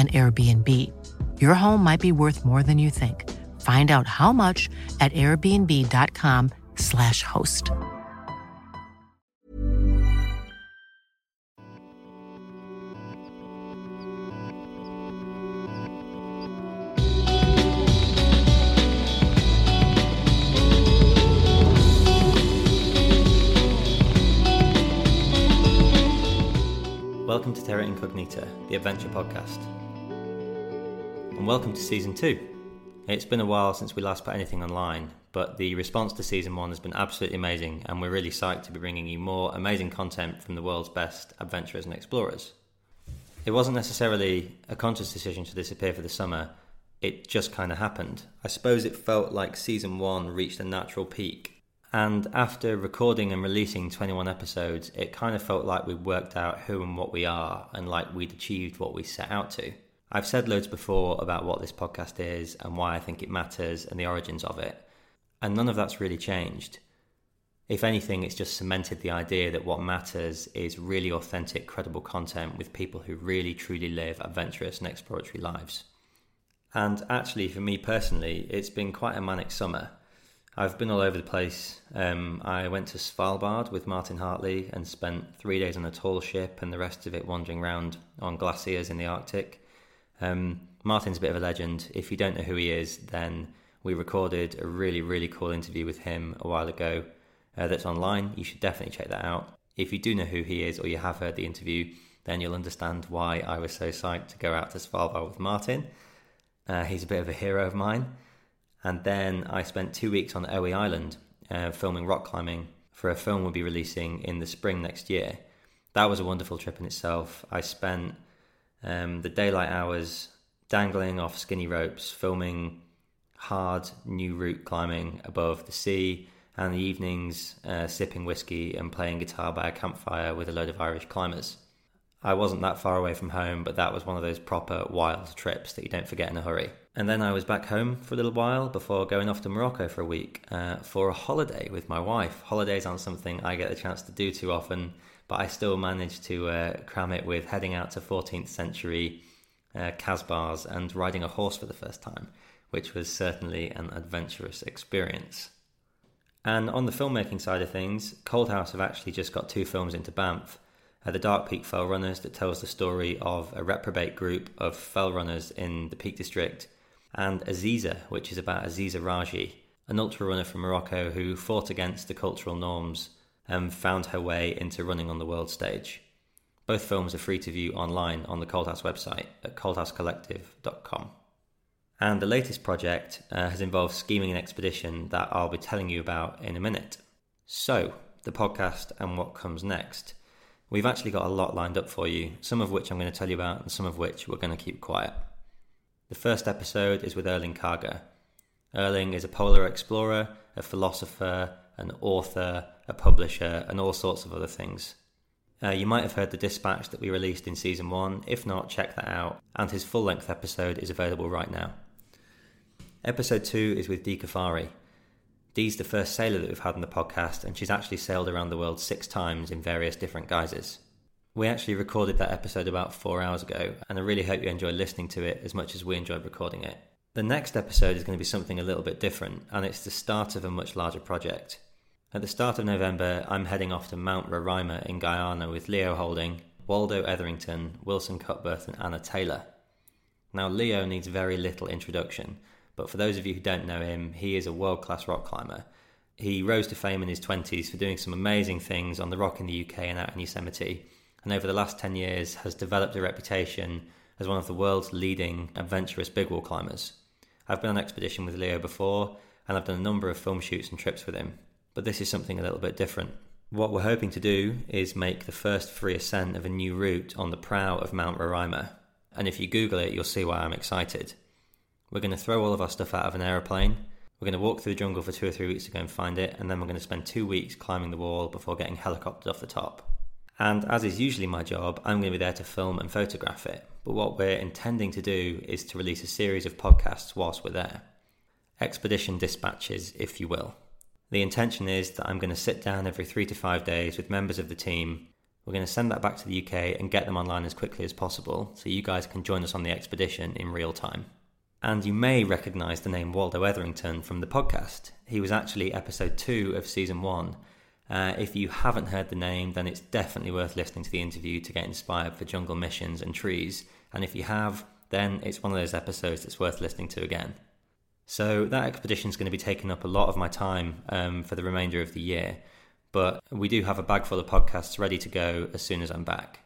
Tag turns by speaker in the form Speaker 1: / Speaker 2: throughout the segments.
Speaker 1: an Airbnb. Your home might be worth more than you think. Find out how much at airbnb.com/slash host.
Speaker 2: Welcome to Terra Incognita, the adventure podcast. And welcome to season two. It's been a while since we last put anything online, but the response to season one has been absolutely amazing, and we're really psyched to be bringing you more amazing content from the world's best adventurers and explorers. It wasn't necessarily a conscious decision to disappear for the summer, it just kind of happened. I suppose it felt like season one reached a natural peak and after recording and releasing 21 episodes, it kind of felt like we'd worked out who and what we are and like we'd achieved what we set out to. I've said loads before about what this podcast is and why I think it matters and the origins of it, and none of that's really changed. If anything, it's just cemented the idea that what matters is really authentic, credible content with people who really truly live adventurous and exploratory lives. And actually, for me personally, it's been quite a manic summer. I've been all over the place. Um, I went to Svalbard with Martin Hartley and spent three days on a tall ship and the rest of it wandering around on glaciers in the Arctic. Um, Martin's a bit of a legend. If you don't know who he is, then we recorded a really, really cool interview with him a while ago uh, that's online. You should definitely check that out. If you do know who he is or you have heard the interview, then you'll understand why I was so psyched to go out to Svalbard with Martin. Uh, he's a bit of a hero of mine. And then I spent two weeks on Owey Island uh, filming rock climbing for a film we'll be releasing in the spring next year. That was a wonderful trip in itself. I spent um, the daylight hours dangling off skinny ropes, filming hard new route climbing above the sea, and the evenings uh, sipping whiskey and playing guitar by a campfire with a load of Irish climbers. I wasn't that far away from home, but that was one of those proper wild trips that you don't forget in a hurry. And then I was back home for a little while before going off to Morocco for a week uh, for a holiday with my wife. Holidays aren't something I get a chance to do too often, but I still managed to uh, cram it with heading out to 14th century uh, and riding a horse for the first time, which was certainly an adventurous experience. And on the filmmaking side of things, Cold House have actually just got two films into Banff uh, the Dark Peak Fell Runners, that tells the story of a reprobate group of fell runners in the Peak District and Aziza, which is about Aziza Raji, an ultra runner from Morocco who fought against the cultural norms and found her way into running on the world stage. Both films are free to view online on the Cold House website at coldhousecollective.com. And the latest project uh, has involved scheming an expedition that I'll be telling you about in a minute. So, the podcast and what comes next. We've actually got a lot lined up for you, some of which I'm going to tell you about, and some of which we're going to keep quiet. The first episode is with Erling Kagge. Erling is a polar explorer, a philosopher, an author, a publisher, and all sorts of other things. Uh, you might have heard the dispatch that we released in season one. If not, check that out. And his full length episode is available right now. Episode two is with Dee Caffari. Dee's the first sailor that we've had on the podcast, and she's actually sailed around the world six times in various different guises. We actually recorded that episode about four hours ago, and I really hope you enjoy listening to it as much as we enjoyed recording it. The next episode is going to be something a little bit different, and it's the start of a much larger project. At the start of November, I'm heading off to Mount Roraima in Guyana with Leo Houlding, Waldo Etherington, Wilson Cutbirth, and Anna Taylor. Now, Leo needs very little introduction, but for those of you who don't know him, he is a world class rock climber. He rose to fame in his 20s for doing some amazing things on the rock in the UK and out in Yosemite and over the last 10 years has developed a reputation as one of the world's leading adventurous big wall climbers. I've been on expedition with Leo before, and I've done a number of film shoots and trips with him, but this is something a little bit different. What we're hoping to do is make the first free ascent of a new route on the prow of Mount Roraima. And if you Google it, you'll see why I'm excited. We're going to throw all of our stuff out of an aeroplane. We're going to walk through the jungle for two or three weeks to go and find it, and then we're going to spend two weeks climbing the wall before getting helicoptered off the top. And as is usually my job, I'm going to be there to film and photograph it. But what we're intending to do is to release a series of podcasts whilst we're there. Expedition dispatches, if you will. The intention is that I'm going to sit down every three to five days with members of the team. We're going to send that back to the UK and get them online as quickly as possible so you guys can join us on the expedition in real time. And you may recognise the name Waldo Etherington from the podcast. He was actually episode two of season one. Uh, if you haven't heard the name, then it's definitely worth listening to the interview to get inspired for jungle missions and trees. And if you have, then it's one of those episodes that's worth listening to again. So that expedition is going to be taking up a lot of my time um, for the remainder of the year. But we do have a bag full of podcasts ready to go as soon as I'm back.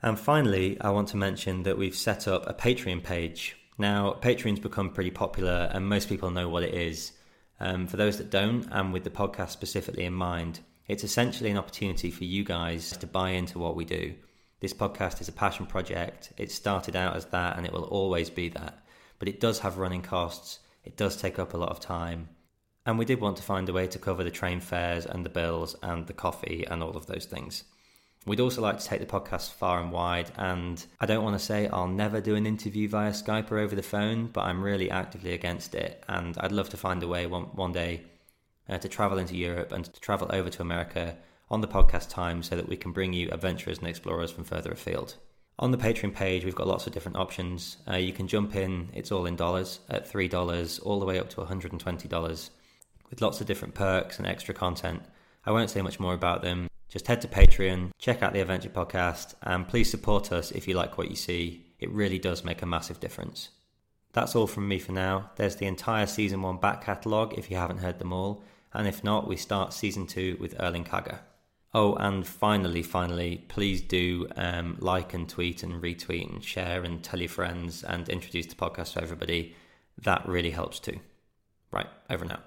Speaker 2: And finally, I want to mention that we've set up a Patreon page now, Patreon's become pretty popular and most people know what it is. Um, for those that don't, and with the podcast specifically in mind, it's essentially an opportunity for you guys to buy into what we do. This podcast is a passion project. It started out as that and it will always be that. But it does have running costs, it does take up a lot of time. And we did want to find a way to cover the train fares and the bills and the coffee and all of those things. We'd also like to take the podcast far and wide, and I don't want to say I'll never do an interview via Skype or over the phone, but I'm really actively against it, and I'd love to find a way one, one day uh, to travel into Europe and to travel over to America on the podcast time so that we can bring you adventurers and explorers from further afield. On the Patreon page, we've got lots of different options. Uh, you can jump in, it's all in dollars, at $3 all the way up to $120, with lots of different perks and extra content. I won't say much more about them just head to Patreon, check out the Adventure Podcast, and please support us if you like what you see. It really does make a massive difference. That's all from me for now. There's the entire season one back catalogue if you haven't heard them all, and if not, we start season two with Erling Kagge. Oh, and finally, finally, please do um, like and tweet and retweet and share and tell your friends and introduce the podcast to everybody. That really helps too. Right, over now.